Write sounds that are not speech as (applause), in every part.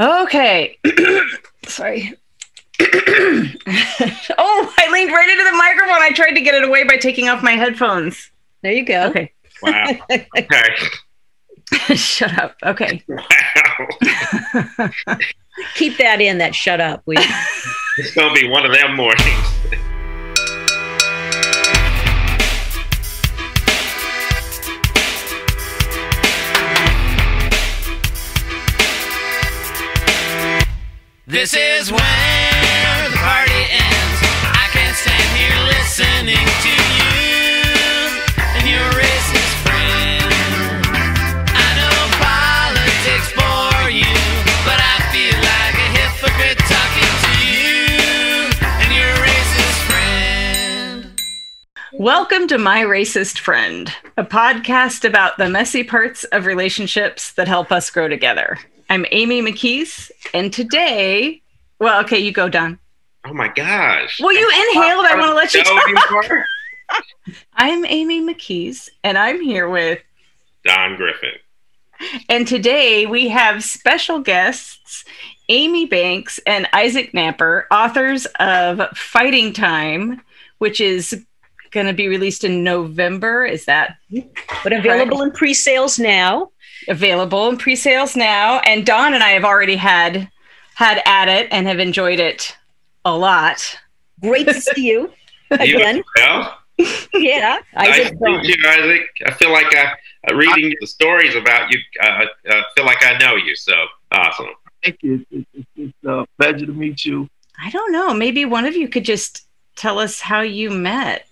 Okay. (coughs) Sorry. (coughs) oh, I leaned right into the microphone. I tried to get it away by taking off my headphones. There you go. Okay. Wow. Okay. (laughs) Shut up. Okay. Wow. (laughs) Keep that in, that shut up. We, It's gonna be one of them mornings. (laughs) This is where the party ends. I can't stand here listening to you and your racist friend. I know politics bore you, but I feel like a hypocrite talking to you and your racist friend. Welcome to My Racist Friend, a podcast about the messy parts of relationships that help us grow together. I'm Amy McKees, and today, well, okay, you go, Don. Oh my gosh. Well, you inhaled. I want to let you Know talk. (laughs) I'm Amy McKees, and I'm here with, Don Griffin. and today we have special guests Amy Banks and Isaac Knapper, authors of Fighting Time, which is going to be released in November. Is that but available in pre-sales now. Available in pre-sales now and Don and I have already had had at it and have enjoyed it a lot. Great to see you (laughs) You again. Well, Yeah. nice Isaac to meet you, Isaac. I feel like I, uh, reading the stories about you, uh, uh, feel like I know you. So awesome. Thank you. It's, it's, it's a pleasure to meet you. I don't know, maybe one of you could just tell us how you met.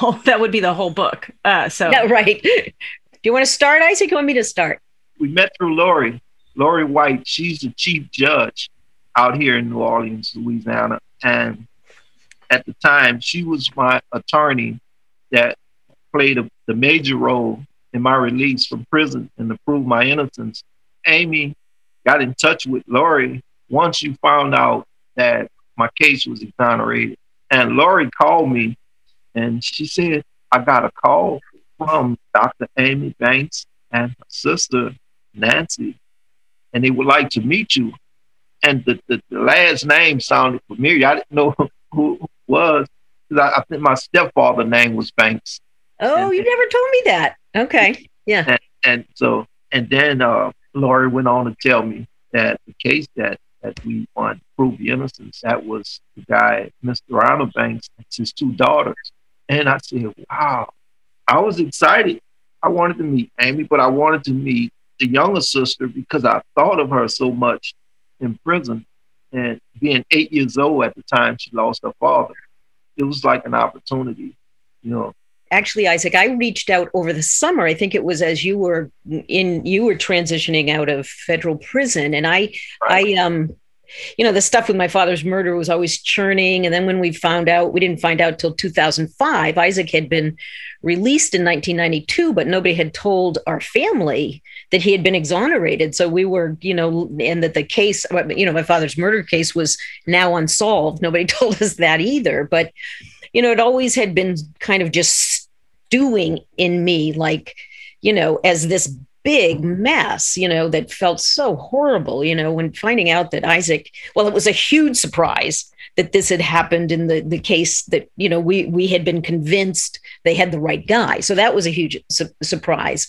Oh, (laughs) that would be the whole book. Uh so Yeah, right. (laughs) Do you want to start, Isaac? You want me to start? We met through Laurie, Laurie White. She's the chief judge out here in New Orleans, Louisiana. And at the time, she was my attorney that played a, the major role in my release from prison and to prove my innocence. Amy got in touch with Laurie once you found out that my case was exonerated. And Laurie called me and she said, I got a call from Dr. Amy Banks and her sister Nancy, and they would like to meet you. And the, the, the last name sounded familiar. I didn't know (laughs) who it was. I, I think my stepfather name was Banks. Oh, you never told me that. Okay. Yeah. And so, and then uh, Laurie went on to tell me that the case that, that we won to prove the innocence, that was the guy, Mr. Ronald Banks, and his two daughters. And I said, wow. I was excited. I wanted to meet Amy, but I wanted to meet the younger sister because I thought of her so much in prison. And being eight years old at the time she lost her father, it was like an opportunity, you know. Actually, Isaac, I reached out over the summer. I think it was as you were in you were transitioning out of federal prison. And I I um you know the stuff with my father's murder was always churning. And then when we found out we didn't find out till 2005 isaac had been released in 1992 but nobody had told our family that he had been exonerated. So we were you know and that the case you know my father's murder case was now unsolved. Nobody (laughs) told us that either. But you know it always had been kind of just stewing in me like you know as this big mess, you know, that felt so horrible, you know, when finding out that Isaac, well, it was a huge surprise that this had happened in the, the case that, you know, we, we had been convinced they had the right guy. So that was a huge su- surprise.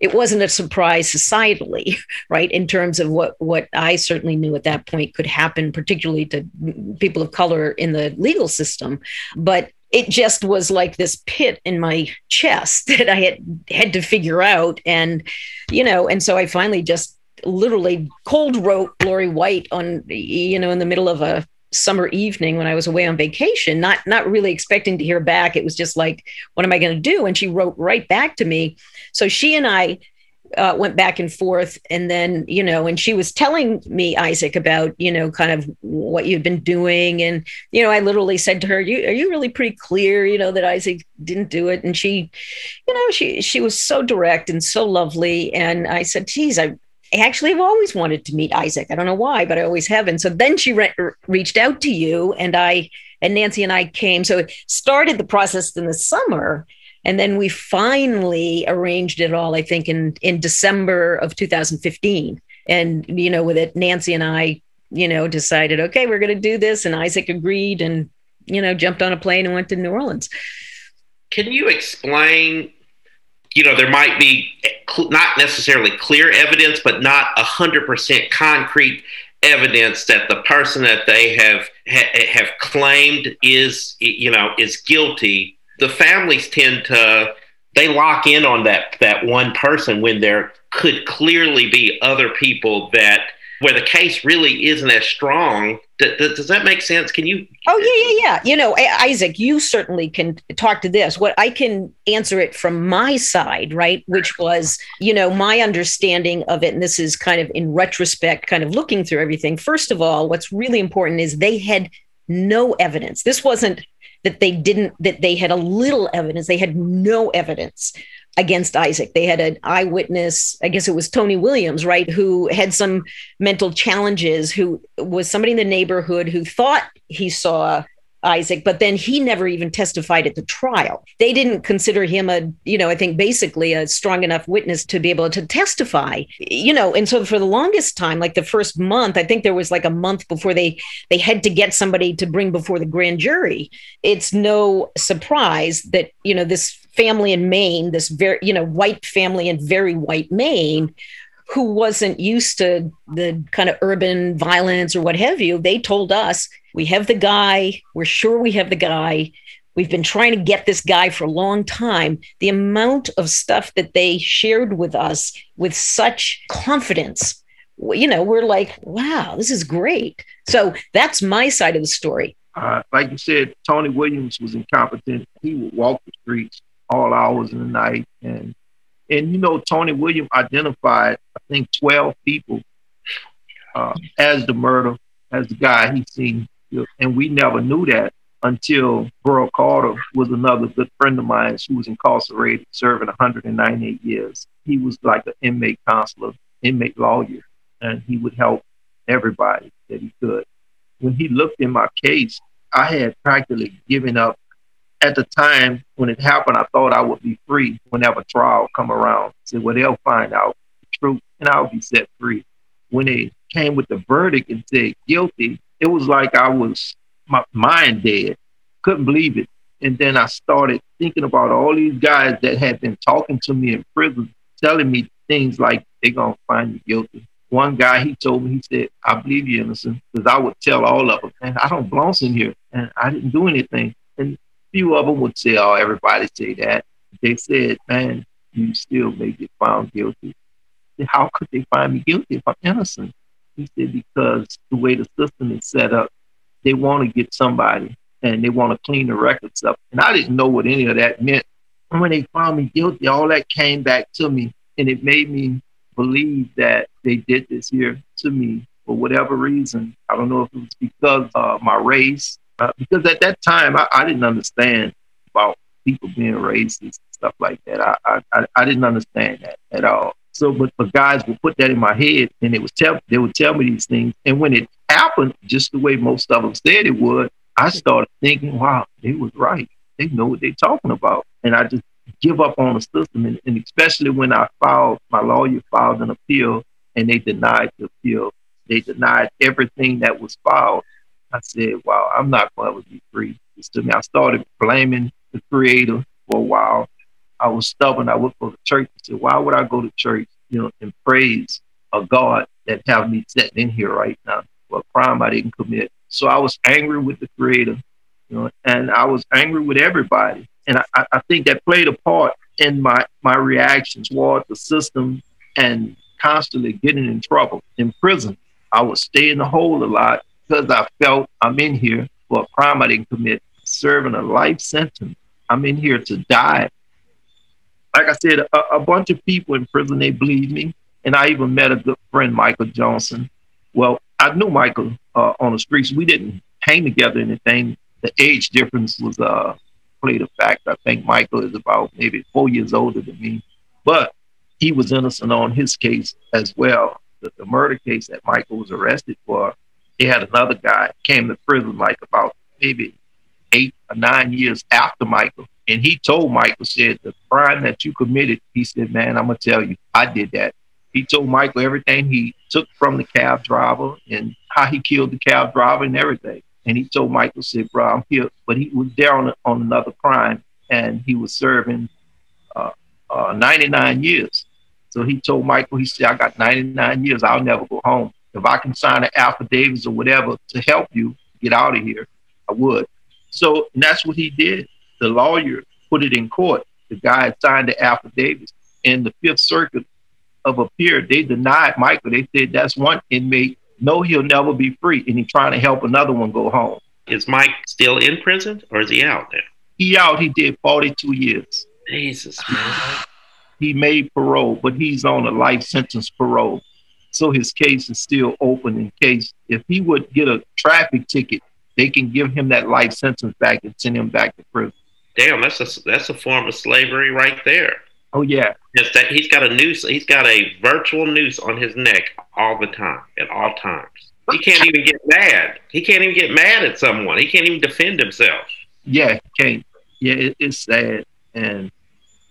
It wasn't a surprise societally, (laughs) right? In terms of what, what I certainly knew at that point could happen, particularly to people of color in the legal system. But it just was like this pit in my chest (laughs) that I had had to figure out. And, you know, and so I finally just literally cold wrote Laurie White on, you know, in the middle of a summer evening when I was away on vacation, not not really expecting to hear back. It was just like, what am I going to do? And she wrote right back to me. So she and I uh, went back and forth and then you know and she was telling me isaac about you know kind of what you've been doing and you know i literally said to her you are you really pretty clear you know that isaac didn't do it and she you know she she was so direct and so lovely and i said geez i I actually have always wanted to meet Isaac. I don't know why, but I always have. And so then she re- reached out to you, and I and Nancy and I came. So it started the process in the summer, and then we finally arranged it all. I think in in December of 2015. And, you know, with it, Nancy and I, you know, decided, okay, we're going to do this. And Isaac agreed and, you know, jumped on a plane and went to New Orleans. Can you explain? You know, there might be not necessarily clear evidence, but not hundred percent concrete evidence that the person that they have ha- have claimed is you know is guilty. The families tend to they lock in on that that one person when there could clearly be other people that where the case really isn't as strong. Does, does that make sense? Can you? Oh yeah, yeah, yeah. You know, Isaac, you certainly can talk to this. What I can answer it from my side, right? Which was, you know, my understanding of it, and this is kind of in retrospect, kind of looking through everything. First of all, what's really important is they had no evidence. This wasn't that they didn't that they had a little evidence. They had no evidence against Isaac. They had an eyewitness, I guess it was Tony Williams, right, who had some mental challenges, who was somebody in the neighborhood who thought he saw Isaac, but then he never even testified at the trial. They didn't consider him a, you know, I think basically a strong enough witness to be able to testify. You know, and so for the longest time, like the first month, I think there was like a month before they they had to get somebody to bring before the grand jury. It's no surprise that, you know, this family in Maine, this very, you know, white family in very white Maine, who wasn't used to the kind of urban violence or what have you, they told us, we have the guy, we're sure we have the guy. We've been trying to get this guy for a long time. The amount of stuff that they shared with us with such confidence, you know, we're like, wow, this is great. So that's my side of the story. Uh, like you said, Tony Williams was incompetent. He would walk the streets all hours of the night, and and you know Tony Williams identified I think twelve people uh, as the murder as the guy he seen, and we never knew that until Burl Carter was another good friend of mine who was incarcerated, serving 198 years. He was like an inmate counselor, inmate lawyer, and he would help everybody that he could. When he looked in my case, I had practically given up. At the time when it happened, I thought I would be free whenever trial come around. Said, well, they'll find out the truth and I'll be set free. When they came with the verdict and said guilty, it was like I was my mind dead. Couldn't believe it. And then I started thinking about all these guys that had been talking to me in prison, telling me things like they're gonna find you guilty. One guy he told me, he said, I believe you innocent, because I would tell all of them, man, I don't belong in here and I didn't do anything. And a few of them would say, Oh, everybody say that. They said, Man, you still may get found guilty. How could they find me guilty if I'm innocent? He said, Because the way the system is set up, they want to get somebody and they want to clean the records up. And I didn't know what any of that meant. And when they found me guilty, all that came back to me and it made me believe that they did this here to me for whatever reason. I don't know if it was because of my race, uh, because at that time I, I, didn't understand about people being racist and stuff like that. I, I, I didn't understand that at all. So, but, but guys would put that in my head, and they would tell they would tell me these things. And when it happened, just the way most of them said it would, I started thinking, "Wow, they was right. They know what they're talking about." And I just give up on the system, and, and especially when I filed, my lawyer filed an appeal, and they denied the appeal. They denied everything that was filed. I said, "Wow, I'm not going to be free." It's to me, I started blaming the Creator for a while. I was stubborn. I went go to church. I said, "Why would I go to church, you know, and praise a God that have me sitting in here right now for a crime I didn't commit?" So I was angry with the Creator, you know, and I was angry with everybody and I, I think that played a part in my my reaction toward the system and constantly getting in trouble in prison. I would stay in the hole a lot because I felt I'm in here for a crime I didn't commit, serving a life sentence. I'm in here to die. Like I said, a, a bunch of people in prison they believe me, and I even met a good friend, Michael Johnson. Well, I knew Michael uh, on the streets. We didn't hang together anything. The age difference was uh, played a factor. I think Michael is about maybe four years older than me, but he was innocent on his case as well. The, the murder case that Michael was arrested for, they had another guy came to prison like about maybe eight or nine years after Michael. And he told Michael, said, the crime that you committed, he said, man, I'm going to tell you, I did that. He told Michael everything he took from the cab driver and how he killed the cab driver and everything. And he told Michael, said, bro, I'm here. But he was there on, on another crime and he was serving uh, uh, 99 years. So he told Michael, he said, I got 99 years. I'll never go home. If I can sign an affidavit or whatever to help you get out of here, I would. So that's what he did. The lawyer put it in court. The guy signed the affidavit. And the Fifth Circuit of Appeal, they denied Michael. They said that's one inmate. No, he'll never be free. And he's trying to help another one go home. Is Mike still in prison or is he out there? He out, he did 42 years. Jesus, man. (sighs) He made parole, but he's on a life sentence parole. So his case is still open in case if he would get a traffic ticket, they can give him that life sentence back and send him back to prison. Damn, that's a that's a form of slavery right there. Oh yeah. It's that he's got a noose. He's got a virtual noose on his neck all the time, at all times. He can't even get mad. He can't even get mad at someone. He can't even defend himself. Yeah, he can't. Yeah, it, it's sad and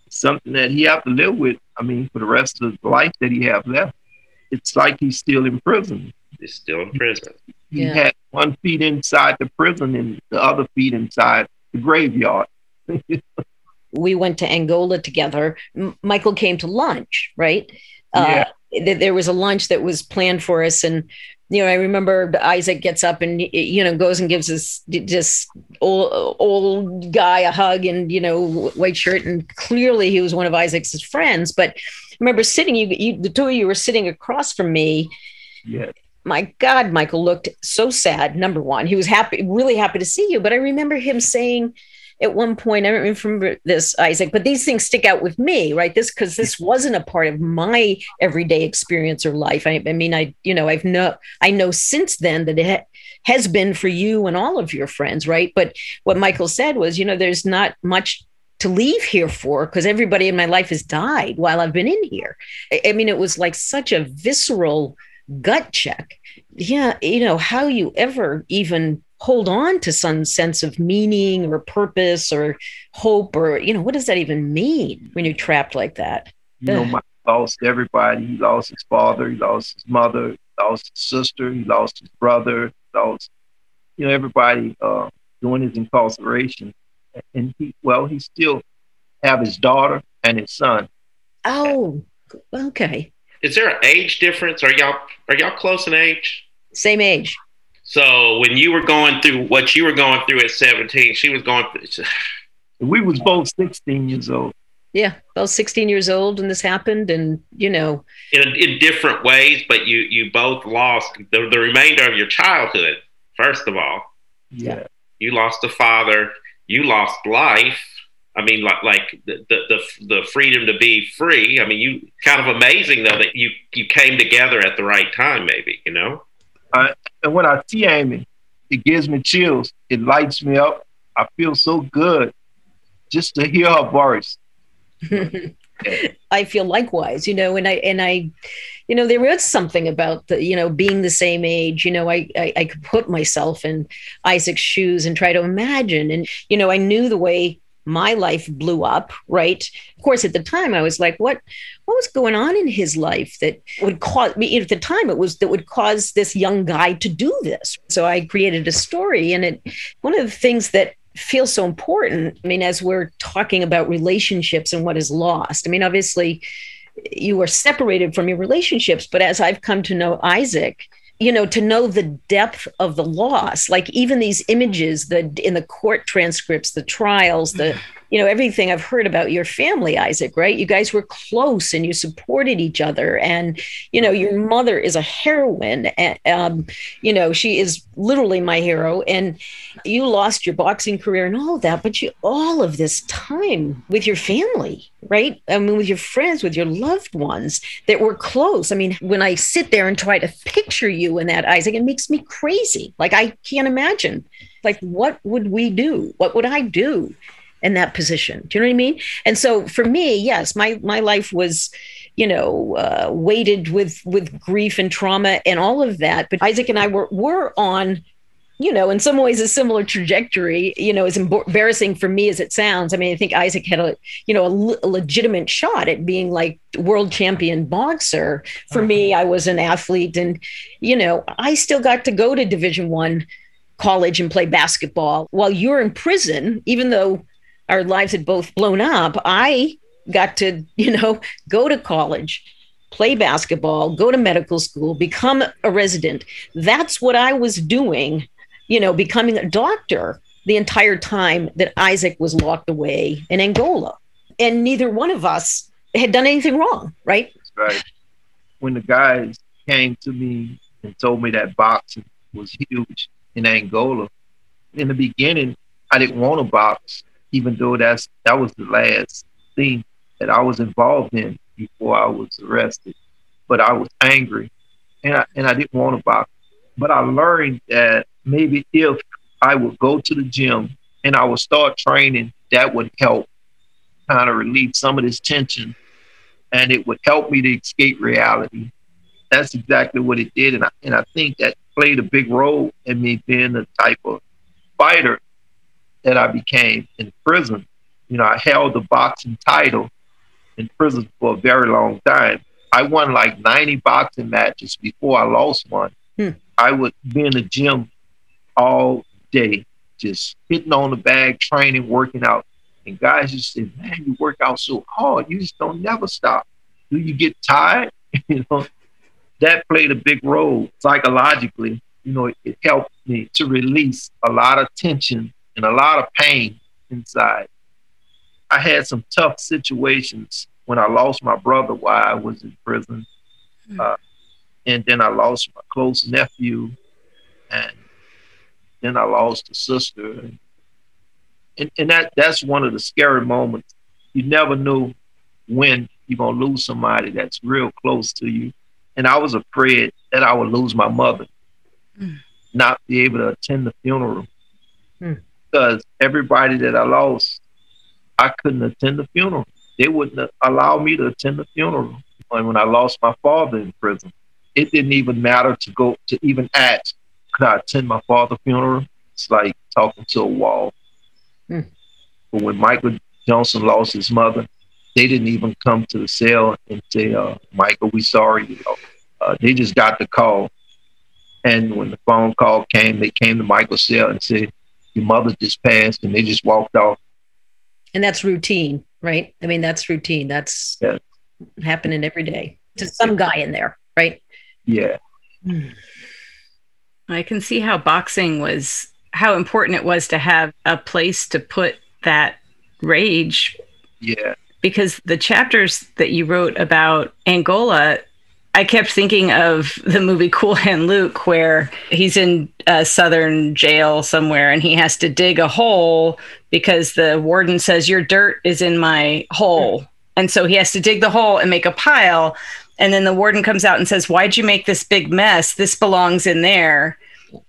something that he have to live with. I mean, for the rest of the life that he have left, it's like he's still in prison. He's still in prison. He Yeah. had one feet inside the prison and the other feet inside the graveyard. We went to Angola together. M- Michael came to lunch, right? Yeah. Uh, th- there was a lunch that was planned for us, and you know, I remember Isaac gets up and you know goes and gives this this old old guy a hug, and you know, white shirt, and clearly he was one of Isaac's friends. But I remember sitting, you, you the two of you were sitting across from me, Yeah. my God, Michael looked so sad. Number one, he was happy, really happy to see you. But I remember him saying at one point, I don't remember this, Isaac, but these things stick out with me, right? This because this wasn't a part of my everyday experience or life. I, I mean, I, you know, I've know I know since then that it ha- has been for you and all of your friends, right? But what Michael said was, you know, there's not much to leave here for because everybody in my life has died while I've been in here. I, I mean, it was like such a visceral gut check. Yeah, you know, how you ever even hold on to some sense of meaning or purpose or hope or, you know, what does that even mean when you're trapped like that? You know, Yeah. Mike lost everybody. He lost his father. He lost his mother. He lost his sister. He lost his brother. He lost, you know, everybody uh, during his incarceration. And he, well, he still have his daughter and his son. Oh, okay. Is there an age difference? Are y'all are y'all close in age? Same age. So when you were going through what you were going through at 17, she was going through (sighs) We was both 16 years old. Yeah, I was 16 years old when this happened. And, you know, in, in different ways, but you you both lost the, the remainder of your childhood. First of all, Yeah. you lost a father, you lost life. I mean, like like the, the the the freedom to be free. I mean, you kind of amazing though that you you came together at the right time. Maybe you know. Uh, and when I see Amy, it gives me chills. It lights me up. I feel so good just to hear her voice. (laughs) I feel likewise, you know, and I and I, you know, there is something about the, you know, being the same age. You know, I, I I could put myself in Isaac's shoes and try to imagine, and you know, I knew the way my life blew up. Right, of course, at the time, I was like, what what was going on in his life that would cause me? At the time, it was that would cause this young guy to do this. So I created a story, and it one of the things that feels so important. I mean, as we're talking about relationships and what is lost, I mean, obviously, you are separated from your relationships, but as I've come to know Isaac, you know, to know the depth of the loss, like even these images, the in the court transcripts, the trials, the you know everything I've heard about your family, Isaac. Right? You guys were close and you supported each other, and you know your mother is a heroine. And, um, you know she is literally my hero, and you lost your boxing career and all of that, but you all of this time with your family, right? I mean, with your friends, with your loved ones that were close. I mean, when I sit there and try to picture you in that, Isaac, it makes me crazy. Like I can't imagine. Like, what would we do? What would I do in that position? Do you know what I mean? And so for me, yes, my my life was you know uh, weighted with with grief and trauma and all of that but isaac and i were were on you know, in some ways, a similar trajectory. You know, as embarrassing for me as it sounds. I mean, I think Isaac had a, you know, a, le- a legitimate shot at being like world champion boxer. For me, I was an athlete, and you know, I still got to go to Division One college and play basketball while you're in prison. Even though our lives had both blown up, I got to, (laughs) you know, go to college play basketball, go to medical school, become a resident. That's what I was doing, you know, becoming a doctor the entire time that Isaac was locked away in Angola. And neither one of us had done anything wrong, right? That's right. When the guys came to me and told me that boxing was huge in Angola, in the beginning, I didn't want to box, even though that's that was the last thing that I was involved in before I was arrested. But I was angry, and I, and I didn't want to box. But I learned that maybe if I would go to the gym and I would start training, that would help kind of relieve some of this tension, and it would help me to escape reality. That's exactly what it did, and I, and I think that played a big role in me being the type of fighter that I became in prison. You know, I held the boxing title in prison for a very long time. I won like 90 boxing matches before I lost one. Hmm. I would be in the gym all day, just hitting on the bag, training, working out. And guys just say, man, you work out so hard. You just don't never stop. Do you get tired? (laughs) you know, that played a big role psychologically. You know, it, it helped me to release a lot of tension and a lot of pain inside. I had some tough situations when I lost my brother while I was in prison. Hmm. Uh, and then I lost my close nephew. And then I lost a sister. And, and, and that, that's one of the scary moments. You never know when you're going to lose somebody that's real close to you. And I was afraid that I would lose my mother, Mm. not be able to attend the funeral. Because everybody that I lost, I couldn't attend the funeral. They wouldn't allow me to attend the funeral. And when I lost my father in prison, it didn't even matter to go to even ask, could I attend my father's funeral? It's like talking to a wall. Hmm. But when Michael Johnson lost his mother, they didn't even come to the cell and say, uh, Michael, we sorry. You know, uh, they just got the call. And when the phone call came, they came to Michael's cell and said, your mother just passed, and they just walked off. And that's routine, right? I mean, that's routine. That's Yeah. happening every day to some guy in there, right? Yeah. Hmm. I can see how boxing was how important it was to have a place to put that rage Yeah. because the chapters that you wrote about Angola, I kept thinking of (laughs) the movie Cool Hand Luke, where he's in a southern jail somewhere and he has to dig a hole because the warden says, Your dirt is in my hole. Hmm. And so he has to dig the hole and make a pile. And then the warden comes out and says, Why'd you make this big mess? This belongs in there.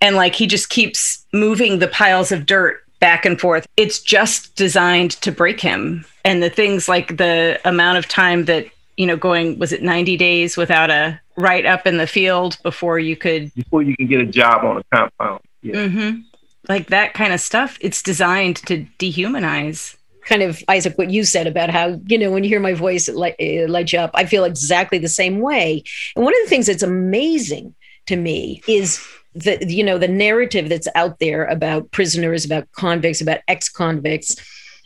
And like he just keeps moving the piles of dirt back and forth. It's just designed to break him. And the things like the amount of time that, you know, going, was it 90 days without a write up in the field before you could, Before you can get a job on a compound. Yeah. Mhm. like that kind of stuff, it's designed to dehumanize. kind of Isaac, what you said about how you know when you hear my voice it light, it lights you up. I feel exactly the same way. And one of the things that's amazing to me is the you know the narrative that's out there about prisoners, about convicts, about ex-convicts,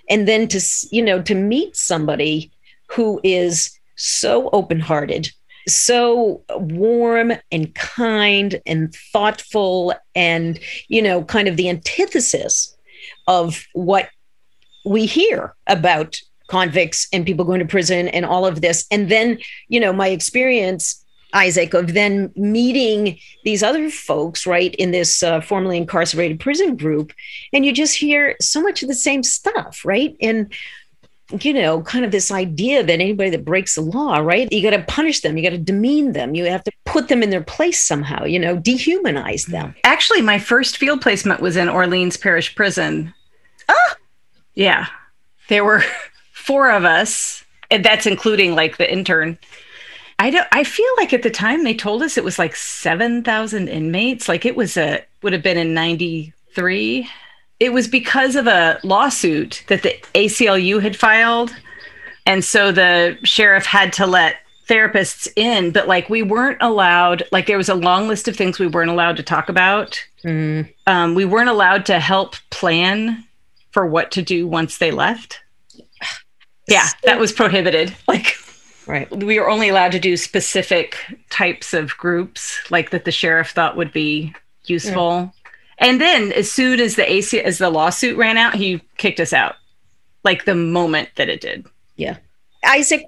and then to you know to meet somebody who is so open-hearted so warm and kind and thoughtful and you know kind of the antithesis of what we hear about convicts and people going to prison and all of this. And then you know my experience isaac of then meeting these other folks right in this uh, formerly incarcerated prison group and you just hear so much of the same stuff right? And you know kind of this idea that anybody that breaks the law right you got to punish them you got to demean them you have to put them in their place somehow you know dehumanize them Actually, my first field placement was in Orleans Parish Prison. Ah, yeah. There were (laughs) four of us, and that's including like the intern. I don't. I feel like at the time they told us it was like seven thousand inmates. Like it was a would have been in '93. It was because of a lawsuit that the ACLU had filed, and so the sheriff had to let therapists in. But like we weren't allowed. Like there was a long list of things we weren't allowed to talk about. Mm, Um, we weren't allowed to help plan for what to do once they left. Yeah, that was prohibited. (laughs) Like right. we were only allowed to do specific types of groups like that the sheriff thought would be useful and then as soon as the AC as the lawsuit ran out he kicked us out like the moment that it did Yeah. Isaac,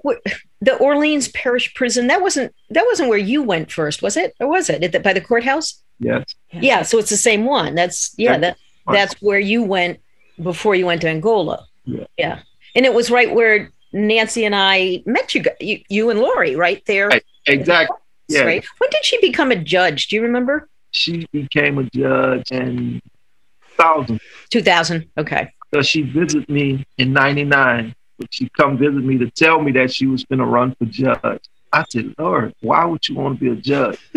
the Orleans Parish Prison, that wasn't that wasn't where you went first, was it? Or was it? At the, by the courthouse? Yes. Yeah. so it's the same one. That's yeah, that that's where you went before you went to Angola. Yeah. Yeah. And it was right where Nancy and I met you, you, you and Laurie, right there. Right. Exactly. Yeah. Right. When did she become a judge? Do you remember? She became a judge in thousand. 2000. Okay. So she visited me in '99. She come visit me to tell me that she was going to run for judge. I said, Lord, why would you want to be a judge? (laughs)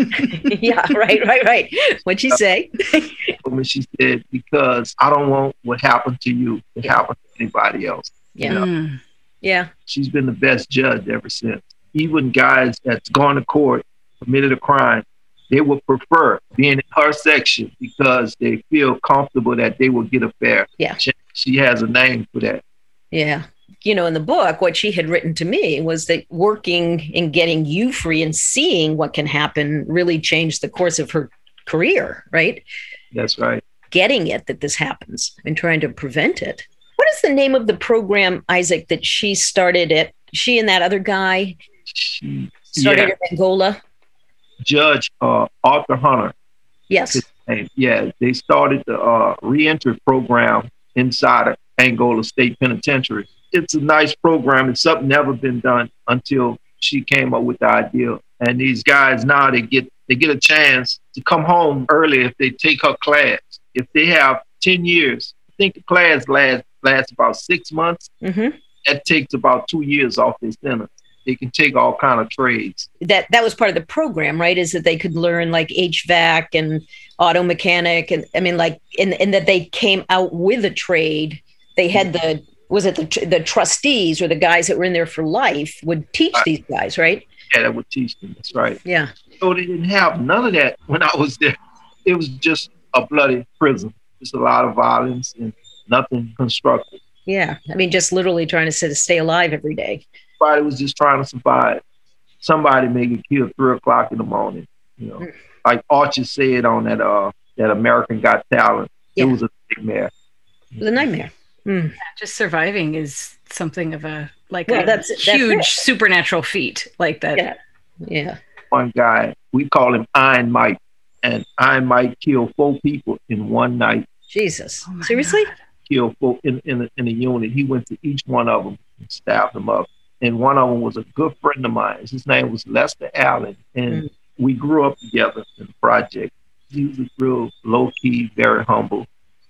yeah. Right. Right. Right. What'd she say? (laughs) And she said, because I don't want what happened to you to happen to anybody else. Yeah. Mm. Yeah. She's been the best judge ever since. Even guys that's gone to court, committed a crime, they would prefer being in her section because they feel comfortable that they will get a fair. Yeah. She, she has a name for that. Yeah. You know, in the book, what she had written to me was that working and getting you free and seeing what can happen really changed the course of her career, right? That's right. Getting it that this happens and trying to prevent it. What is the name of the program, Isaac, that she started at? She and that other guy She, started yeah, in Angola? Judge uh, Arthur Hunter. Yes. Yeah, they started the uh, reentry program inside of Angola State Penitentiary. It's a nice program. It's something never been done until she came up with the idea. And these guys now they get they get a chance to come home early if they take her class. If they have ten years, I think the class lasts lasts about six months. hmm That takes about two years off their sentence. They can take all kind of trades. That that was part of the program, right? Is that they could learn like HVAC and auto mechanic, and I mean, like, and and that they came out with a trade. They had the was it the the trustees or the guys that were in there for life would teach these guys, right? Yeah, that would teach them. That's right. Yeah. So they didn't have none of that when I was there. It was just a bloody prison. Just a lot of violence and nothing constructive. Yeah. I mean, just literally trying to stay alive every day. Everybody was just trying to survive. Somebody may get killed three o'clock in the morning. You know, like Archie said on that uh that American Got Talent. Yeah. It was a nightmare. It was a nightmare. Mm. just surviving is something of a like Well, a that's- that's huge it. supernatural feat like that Yeah. Yeah. One guy, we call him Iron Mike, and Iron Mike killed four people in one night. Jesus. Oh Seriously? God. killed four in, in, a, in a unit. He went to each one of them and stabbed them up. And one of them was a good friend of mine. His name was Lester Allen. And Mm. we grew up together in the project. He was real low key, very humble.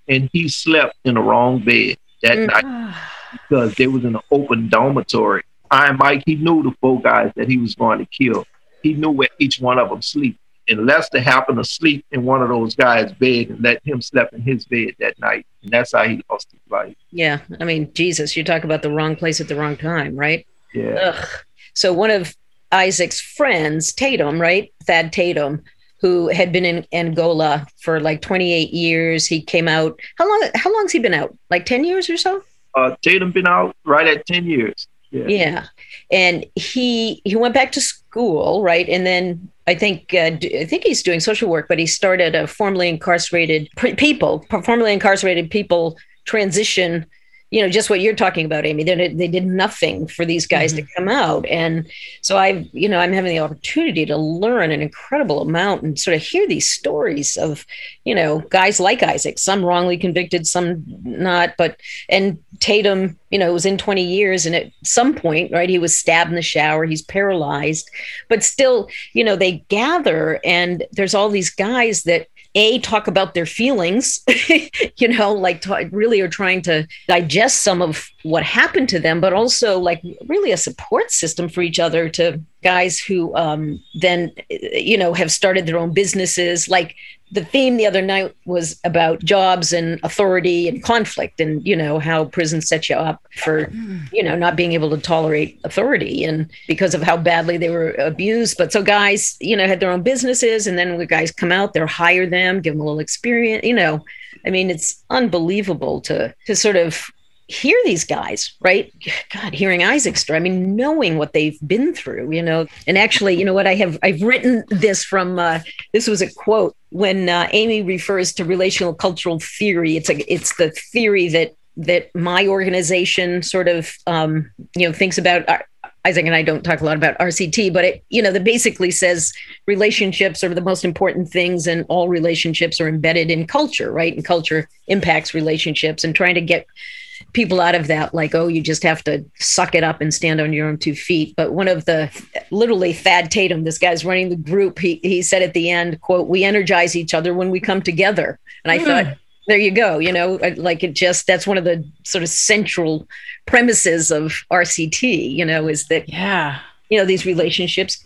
And he slept in the wrong bed that Mm. night (sighs) because they was in an open dormitory. Iron Mike, he knew the four guys that he was going to kill. He knew where each one of them sleep. And Lester happened to sleep in one of those guys' bed and let him sleep in his bed that night. And that's how he lost his life. Yeah. I mean, Jesus, you talk about the wrong place at the wrong time, right? Yeah. Ugh. So one of Isaac's friends, Tatum, right? Thad Tatum, who had been in Angola for like 28 years. He came out. How long how long's he been out? Like 10 years or so? Uh, Tatum been out right at 10 years. Yeah. Yeah. And he he went back to school, right? And then I think uh, d- I think he's doing social work, but he started a formerly incarcerated pre- people, formerly incarcerated people transition. You know, just what you're talking about, Amy. They did, they did nothing for these guys to mm-hmm. come out, and so I've you know I'm having the opportunity to learn an incredible amount and sort of hear these stories of you know guys like Isaac, some wrongly convicted, some not, but and Tatum, you know, was in 20 years, and at some point, right, he was stabbed in the shower. He's paralyzed, but still, you know, they gather, and there's all these guys that a talk about their feelings, (laughs) you know, like t- really are trying to digest some of what happened to them, but also like really a support system for each other to guys who um, then, you know, have started their own businesses. Like the theme the other night was about jobs and authority and conflict and, you know, how prison sets you up for, you know, not being able to tolerate authority and because of how badly they were abused. But so guys, you know, had their own businesses and then when guys come out, they're hire them, give them a little experience, you know. I mean, it's unbelievable to to sort of hear these guys, right? God, hearing Isaac's story. I mean, knowing what they've been through, you know. And actually, you know what? I have I've written this from. Uh, this was a quote when uh, Amy refers to relational cultural theory. It's a it's the theory that that my organization sort of um, you know thinks about. Uh, Isaac and I don't talk a lot about RCT, but it, you know, that basically says relationships are the most important things and all relationships are embedded in culture, right? And culture impacts relationships and trying to get people out of that like oh you just have to suck it up and stand on your own two feet. But one of the literally thad tatum this guy's running the group he, he said at the end quote we energize each other when we come together. And i mm. thought there you go you know like it just that's one of the sort of central premises of rct you know is that yeah. you know these relationships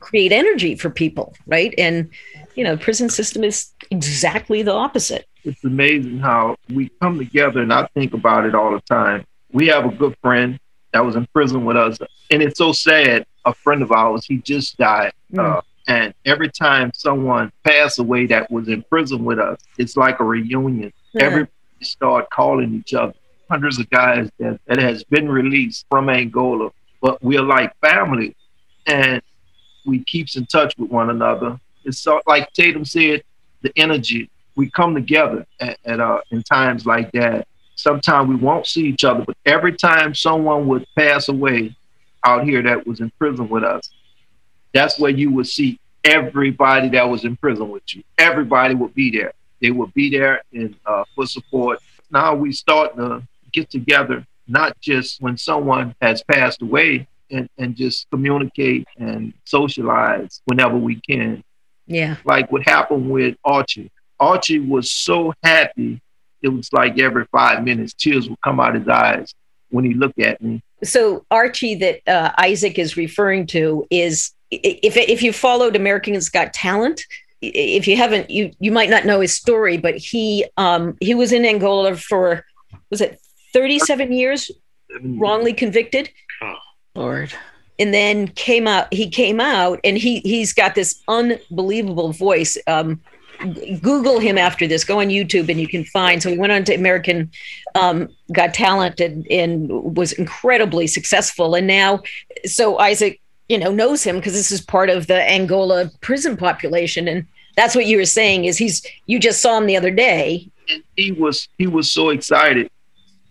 create energy for people right? And you know prison system is exactly the opposite it's amazing how we come together and i think about it all the time we have a good friend that was in prison with us and it's so sad a friend of ours he just died mm. uh, and every time someone passed away that was in prison with us, it's like a reunion. Yeah. Everybody start calling each other. Hundreds of guys that, that has been released from Angola, but we're like family, and we keeps in touch with one another. It's so, like Tatum said, the energy. We come together at, at uh, in times like that. Sometimes we won't see each other, but every time someone would pass away out here that was in prison with us, that's where you would see everybody that was in prison with you. Everybody would be there. They would be there in uh, for support. Now we start to get together, not just when someone has passed away, and, and just communicate and socialize whenever we can. Yeah. Like what happened with Archie. Archie was so happy. It was like every five minutes, tears would come out his eyes when he looked at me. So Archie that uh, Isaac is referring to is if if you followed Americans Got Talent, if you haven't, you you might not know his story, but he um, he was in Angola for was it 37 years, wrongly convicted. Oh. Lord. And then came out. He came out, and he he's got this unbelievable voice. Um, Google him after this. Go on YouTube, and you can find. So he went on to American um, Got Talent and, and was incredibly successful. And now, so Isaac you know knows him because this is part of the Angola prison population and that's what you were saying is he's you just saw him the other day and he was he was so excited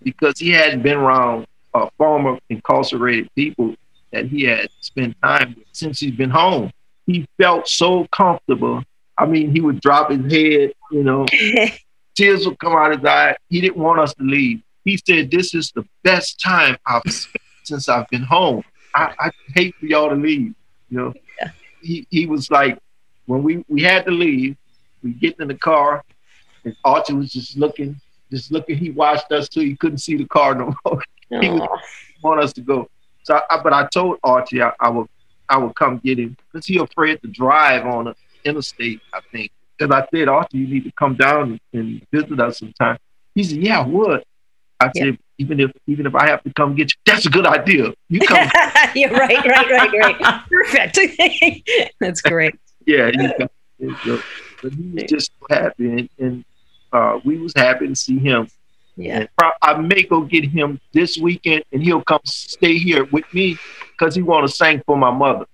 because he hadn't been around uh, former incarcerated people that he had spent time with since he's been home he felt so comfortable i mean he would drop his head you know (laughs) tears would come out of his eye he didn't want us to leave he said this is the best time i've spent since i've been home I, I hate for y'all to leave. You know, yeah. he he was like, when we we had to leave, we get in the car, and Archie was just looking, just looking. He watched us till he couldn't see the car no more. (laughs) he would want us to go. So, I, but I told Archie I, I would I would come get him because he afraid to drive on the interstate. I think. And I said, Archie, you need to come down and visit us sometime. He said, Yeah, I would. I yeah. said, even if even if I have to come get you, that's a good idea. You come. (laughs) yeah, right, right, right, right. Perfect. (laughs) that's great. yeah, but he was just happy, and, and uh, we was happy to see him. Yeah, pro- I may go get him this weekend, and he'll come stay here with me because he want to sing for my mother.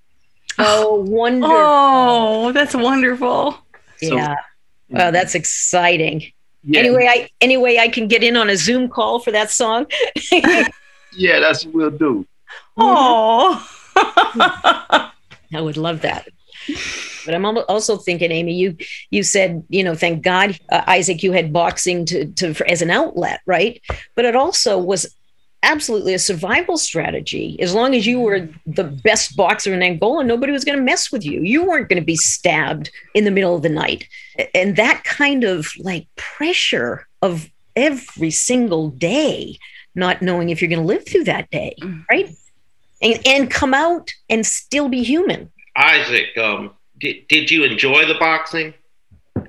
Oh, wonderful! Oh, that's wonderful. Yeah. So, well, that's exciting. Yeah. Anyway, I anyway I can get in on a Zoom call for that song. (laughs) yeah, that's what we'll do. Oh, (laughs) I would love that. But I'm also thinking, Amy, you you said you know, thank God, uh, Isaac, you had boxing to to for, as an outlet, right? But it also was absolutely a survival strategy. As long as you were the best boxer in Angola, nobody was going to mess with you. You weren't going to be stabbed in the middle of the night. And that kind of like pressure of every single day, not knowing if you're going to live through that day, Mm. right? And, and come out and still be human. Isaac, um, did, did you enjoy the boxing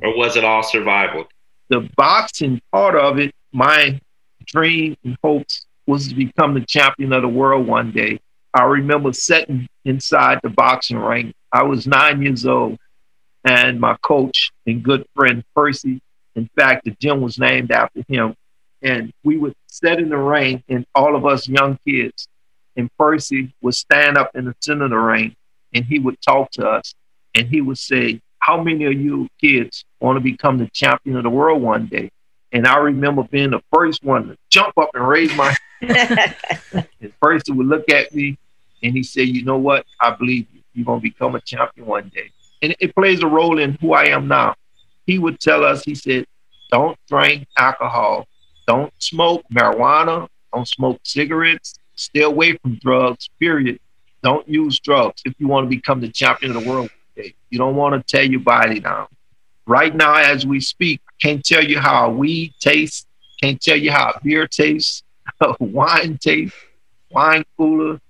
or was it all survival? The boxing part of it, my dream and hopes was to become the champion of the world one day. I remember sitting inside the boxing ring. I was nine years old, and my coach and good friend Percy, in fact, the gym was named after him. And we would sit in the ring, and all of us young kids, and Percy would stand up in the center of the ring, and he would talk to us, and he would say, "How many of you kids want to become the champion of the world one day?" And I remember being the first one to jump up and raise my hand. (laughs) and Percy would look at me and he said, You know what? I believe you. You're going to become a champion one day. And it plays a role in who I am now. He would tell us, He said, Don't drink alcohol. Don't smoke marijuana. Don't smoke cigarettes. Stay away from drugs, period. Don't use drugs if you want to become the champion of the world. You don't want to tear your body down. Right now, as we speak, can't tell you how a weed tastes, can't tell you how beer tastes, (laughs) wine tastes, wine cooler.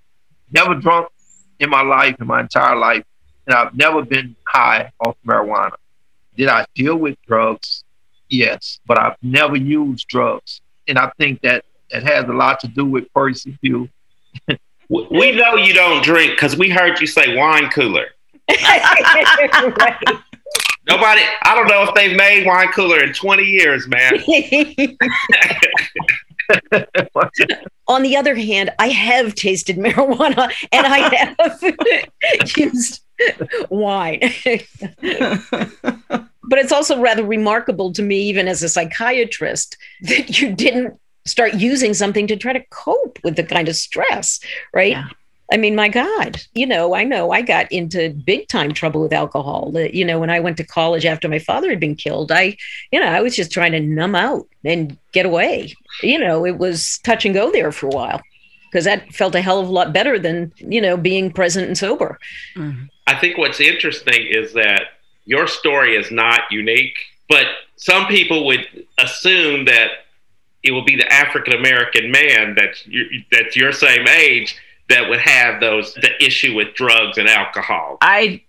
Never drunk in my life, in my entire life, and I've never been high off marijuana. Did I deal with drugs? Yes, but I've never used drugs, and I think that that has a lot to do with Percy Hugh. (laughs) W- We know you don't drink because we heard you say wine cooler. (laughs) Right. Nobody, I don't know if they've made wine cooler in 20 years, man. (laughs) (laughs) On the other hand, I have tasted marijuana and I have (laughs) used wine. but it's also rather remarkable to me, even as a psychiatrist, that you didn't start using something to try to cope with the kind of stress, right? Yeah. I mean, my God, you know, I know I got into big time trouble with alcohol. Uh, You know, when I went to college after my father had been killed, I, you know, I was just trying to numb out and get away. You know, it was touch and go there for a while because that felt a hell of a lot better than, you know, being present and sober. Mhm. I think what's interesting is that your story is not unique, but some people would assume that it will be the African American man that's your, that's your same age that would have those the issue with drugs and alcohol. I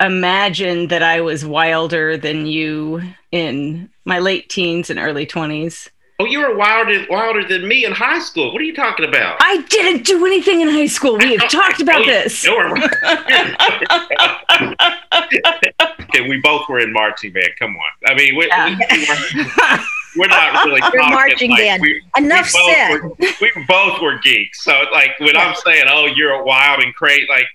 imagine that I was wilder than you in my late teens and early 20s. Oh, you were wilder wilder than me in high school. What are you talking about? I didn't do anything in high school. We have talked about (laughs) Oh, this. (laughs) okay, we both were in marching band. Come on. I mean, we, Yeah. we, we're (laughs) not really You're talking marching like band. we- Enough we said. Were, we both were geeks. So, like, when I'm saying, "Oh, you're a wild and crazy," like,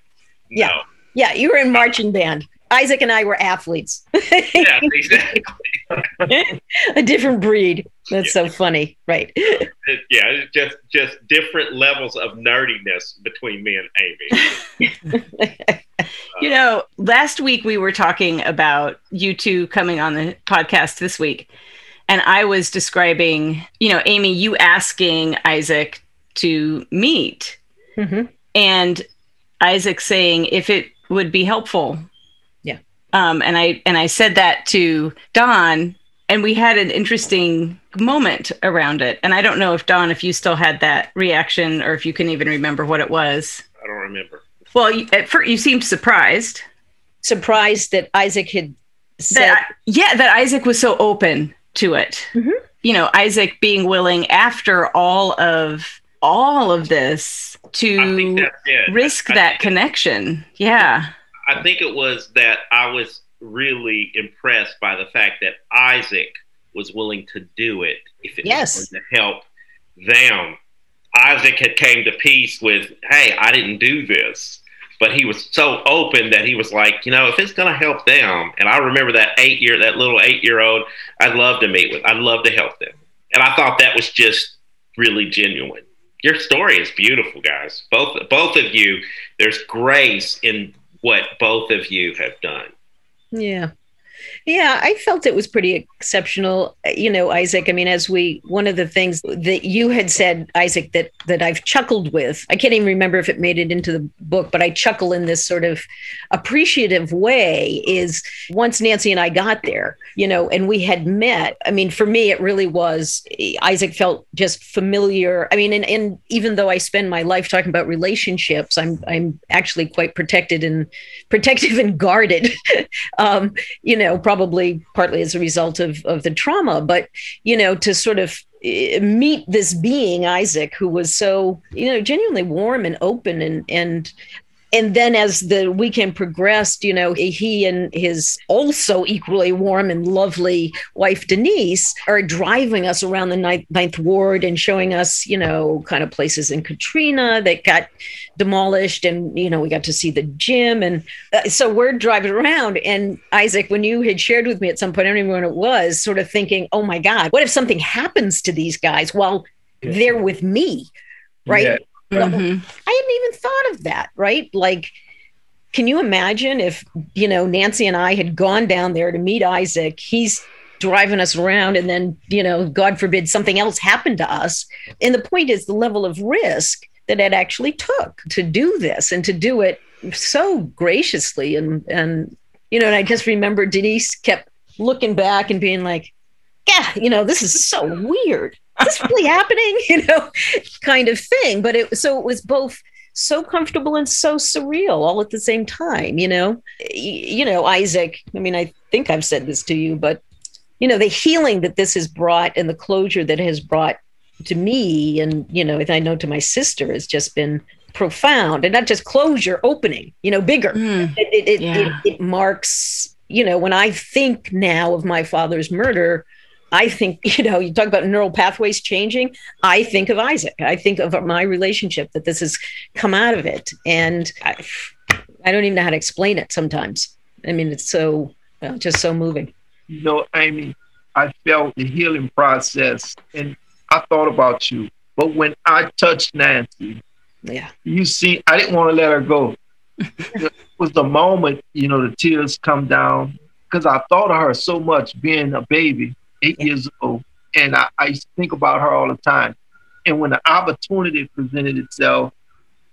no, Yeah. Yeah, you were in marching band. Isaac and I were athletes, yeah, (laughs) exactly. (laughs) a different breed. That's so funny, right? It- yeah, just just different levels of nerdiness between me and Amy. (laughs) You know, last week we were talking about you two coming on the podcast this week. And I was describing, you know, Amy, you asking Isaac to meet Mhm. and Isaac saying if it would be helpful. Yeah. Um, and I and I said that to Don, and we had an interesting moment around it. And I don't know if Don, if you still had that reaction, or if you can even remember what it was. I don't remember. Well, you, at first you seemed surprised Surprised that Isaac had said, that yeah, that Isaac was so open to it. Mhm. You know, Isaac being willing after all of all of this to risk I that think- connection. Yeah. I think it was that I was really impressed by the fact that Isaac was willing to do it if it Yes. was to help them. Isaac had came to peace with, "Hey, I didn't do this," but he was so open that he was like, "You know, if it's going to help them," and I remember that eight year, that little eight year old, I'd love to meet with, I'd love to help them, and I thought that was just really genuine. Your story is beautiful, guys. Both both of you. There's grace in what both of you have done. Yeah. Yeah, I felt it was pretty exceptional. You know, Isaac, I mean, as we one of the things that you had said, Isaac, that that I've chuckled with. I can't even remember if it made it into the book, but I chuckle in this sort of appreciative way is once Nancy and I got there, you know, and we had met. I mean, for me, it really was Isaac felt just familiar. I mean, and, and even though I spend my life talking about relationships, I'm I'm actually quite protected and protective and guarded. (laughs) um, you know, probably partly as a result of of the trauma, but you know, to sort of eh, meet this being Isaac who was so you know genuinely warm and open and and and then as the weekend progressed, you know, he and his also equally warm and lovely wife, Denise, are driving us around the ninth, ninth ward and showing us, you know, kind of places in Katrina that got demolished. And, you know, we got to see the gym. And uh, so we're driving around. And Isaac, when you had shared with me at some point, I don't even know when it was, sort of thinking, oh my God, what if something happens to these guys while Yeah. they're with me? Right. Yeah. Mhm. I hadn't even thought of that, right? Like, can you imagine if, you know, Nancy and I had gone down there to meet Isaac? He's driving us around, and then, you know, God forbid something else happened to us. And the point is the level of risk that it actually took to do this and to do it so graciously. And, and, you know, and I just remember Denise kept looking back and being like, yeah, you know, this is so weird. Is this really happening? (laughs) You know, kind of thing. But it so it was both so comfortable and so surreal all at the same time, you know. You know, Isaac, I mean, I think I've said this to you, but you know, the healing that this has brought and the closure that it has brought to me and, you know, I know to my sister has just been profound and not just closure, opening, you know, bigger Mm. it, it, it, Yeah. it, it marks you know when i think now of my father's murder i think (laughs) you know you talk about neural pathways changing. I think of isaac. I think of my relationship that this has come out of it. And i, I don't even know how to explain it sometimes. I mean it's so well, just so moving. You know, Amy, I felt the healing process and I thought about you. But when I touched Nancy, yeah. you see, I didn't want to let her go. (laughs) it was the moment, you know, the tears come down because I thought of her so much being a baby, eight Yeah. years old. And I, I used to think about her all the time. And when the opportunity presented itself,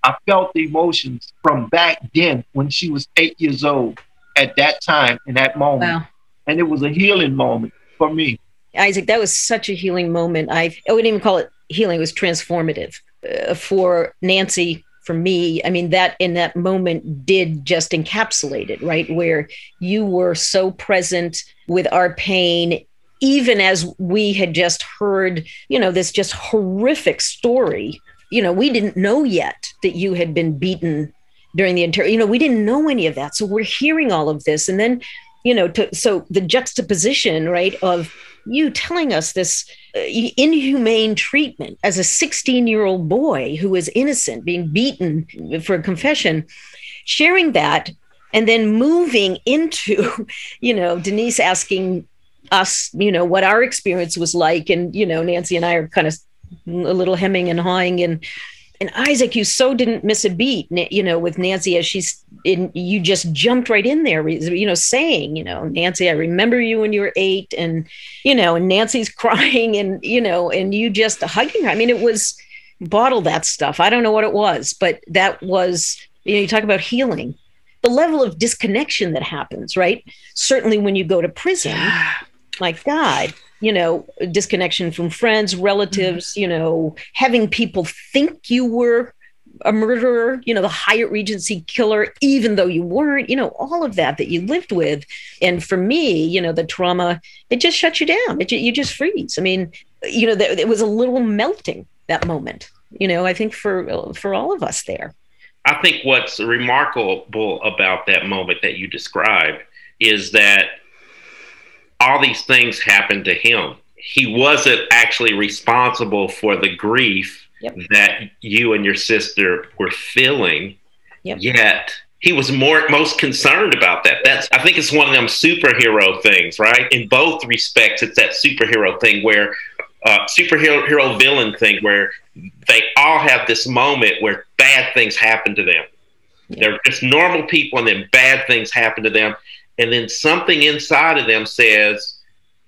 I felt the emotions from back then when she was eight years old at that time, in that moment. wow And it was a healing moment for me. Isaac, that was such a healing moment. I, I wouldn't even call it healing; it was transformative uh, for Nancy, for me. I mean, that in that moment did just encapsulate it, right? Where you were so present with our pain, even as we had just heard, you know, this just horrific story. You know, we didn't know yet that you had been beaten during the entire. You know, we didn't know any of that, so we're hearing all of this, and then you know to so the juxtaposition right of you telling us this uh, inhumane treatment as a 16 year old boy who is innocent being beaten for a confession sharing that and then moving into (laughs) you know denise asking us you know what our experience was like and you know nancy and i are kind of a little hemming and hawing and and Isaac, you so didn't miss a beat, you know, with Nancy as she's in, you just jumped right in there, you know, saying, you know, Nancy, I remember you when you were eight and, you know, and Nancy's (laughs) crying and, you know, and you just hugging her. I mean, it was bottle that stuff. I don't know what it was, but that was, you know, you talk about healing, the level of disconnection that happens, right? Certainly when you go to prison, my God, you know, disconnection from friends, relatives, mm-hmm. you know, having people think you were a murderer, you know, the Hyatt Regency killer, even though you weren't, you know, all of that that you lived with. And for me, you know, the trauma, it just shuts you down. It, you just freeze. I mean, you know, there, it was a little melting that moment, you know, I think for, for all of us there. I think what's remarkable about that moment that you described is that all these things happened to him. He wasn't actually responsible for the grief Yep. that you and your sister were feeling. Yep. Yet he was more most concerned about that. That's I think it's one of them superhero things, right? In both respects, it's that superhero thing where uh, superhero hero villain thing where they all have this moment where bad things happen to them. They're just normal people, and then bad things happen to them. And then something inside of them says,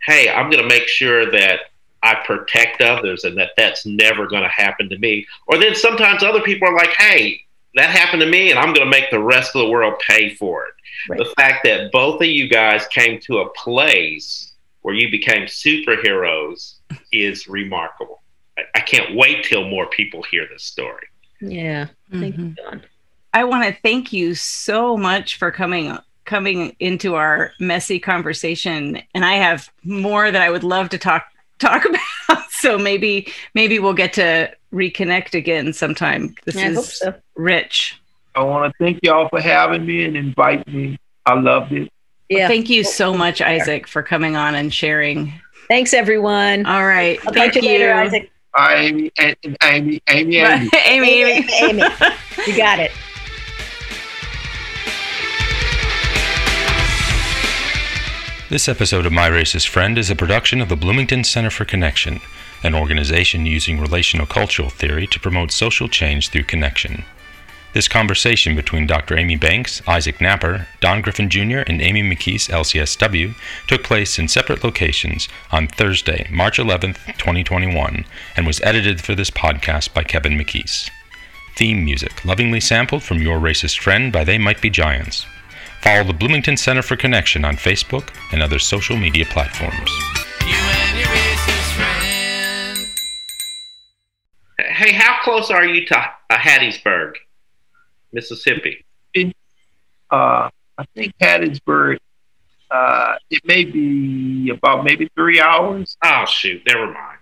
"Hey, I'm going to make sure that I protect others, and that that's never going to happen to me." Or then sometimes other people are like, "Hey, that happened to me, and I'm going to make the rest of the world pay for it." Right. The fact that both of you guys came to a place where you became superheroes is remarkable. I, I can't wait till more people hear this story. Yeah. Thank you, Mhm. John. I want to thank you so much for coming coming into our messy conversation and I have more that I would love to talk talk (laughs) about so maybe maybe we'll get to reconnect again sometime this I is hope so. rich I want to thank y'all for having me and invite me. I loved it. Yeah. thank you so much isaac for coming on and sharing Thanks, everyone. all right I'll thank talk to you later, Isaac. Bye, Amy, and, and Amy, Amy, Amy. (laughs) Amy, amy. Amy. (laughs) You got it. This episode of My Racist Friend is a production of the Bloomington Center for Connection, an organization using relational cultural theory to promote social change through connection. This conversation between Dr. Amy Banks, Isaac Knapper, Don Griffin Jr., and Amy McKees, LCSW, took place in separate locations on Thursday, March 11th, 2021, and was edited for this podcast by Kevin McKees. Theme music, lovingly sampled from Your Racist Friend by They Might Be Giants. Follow the Bloomington Center for Connection on Facebook and other social media platforms. You and your friend. Hey, how close are you to uh, Hattiesburg, Mississippi? Uh, I think Hattiesburg. Uh, it may be about maybe three hours. Oh shoot, never mind.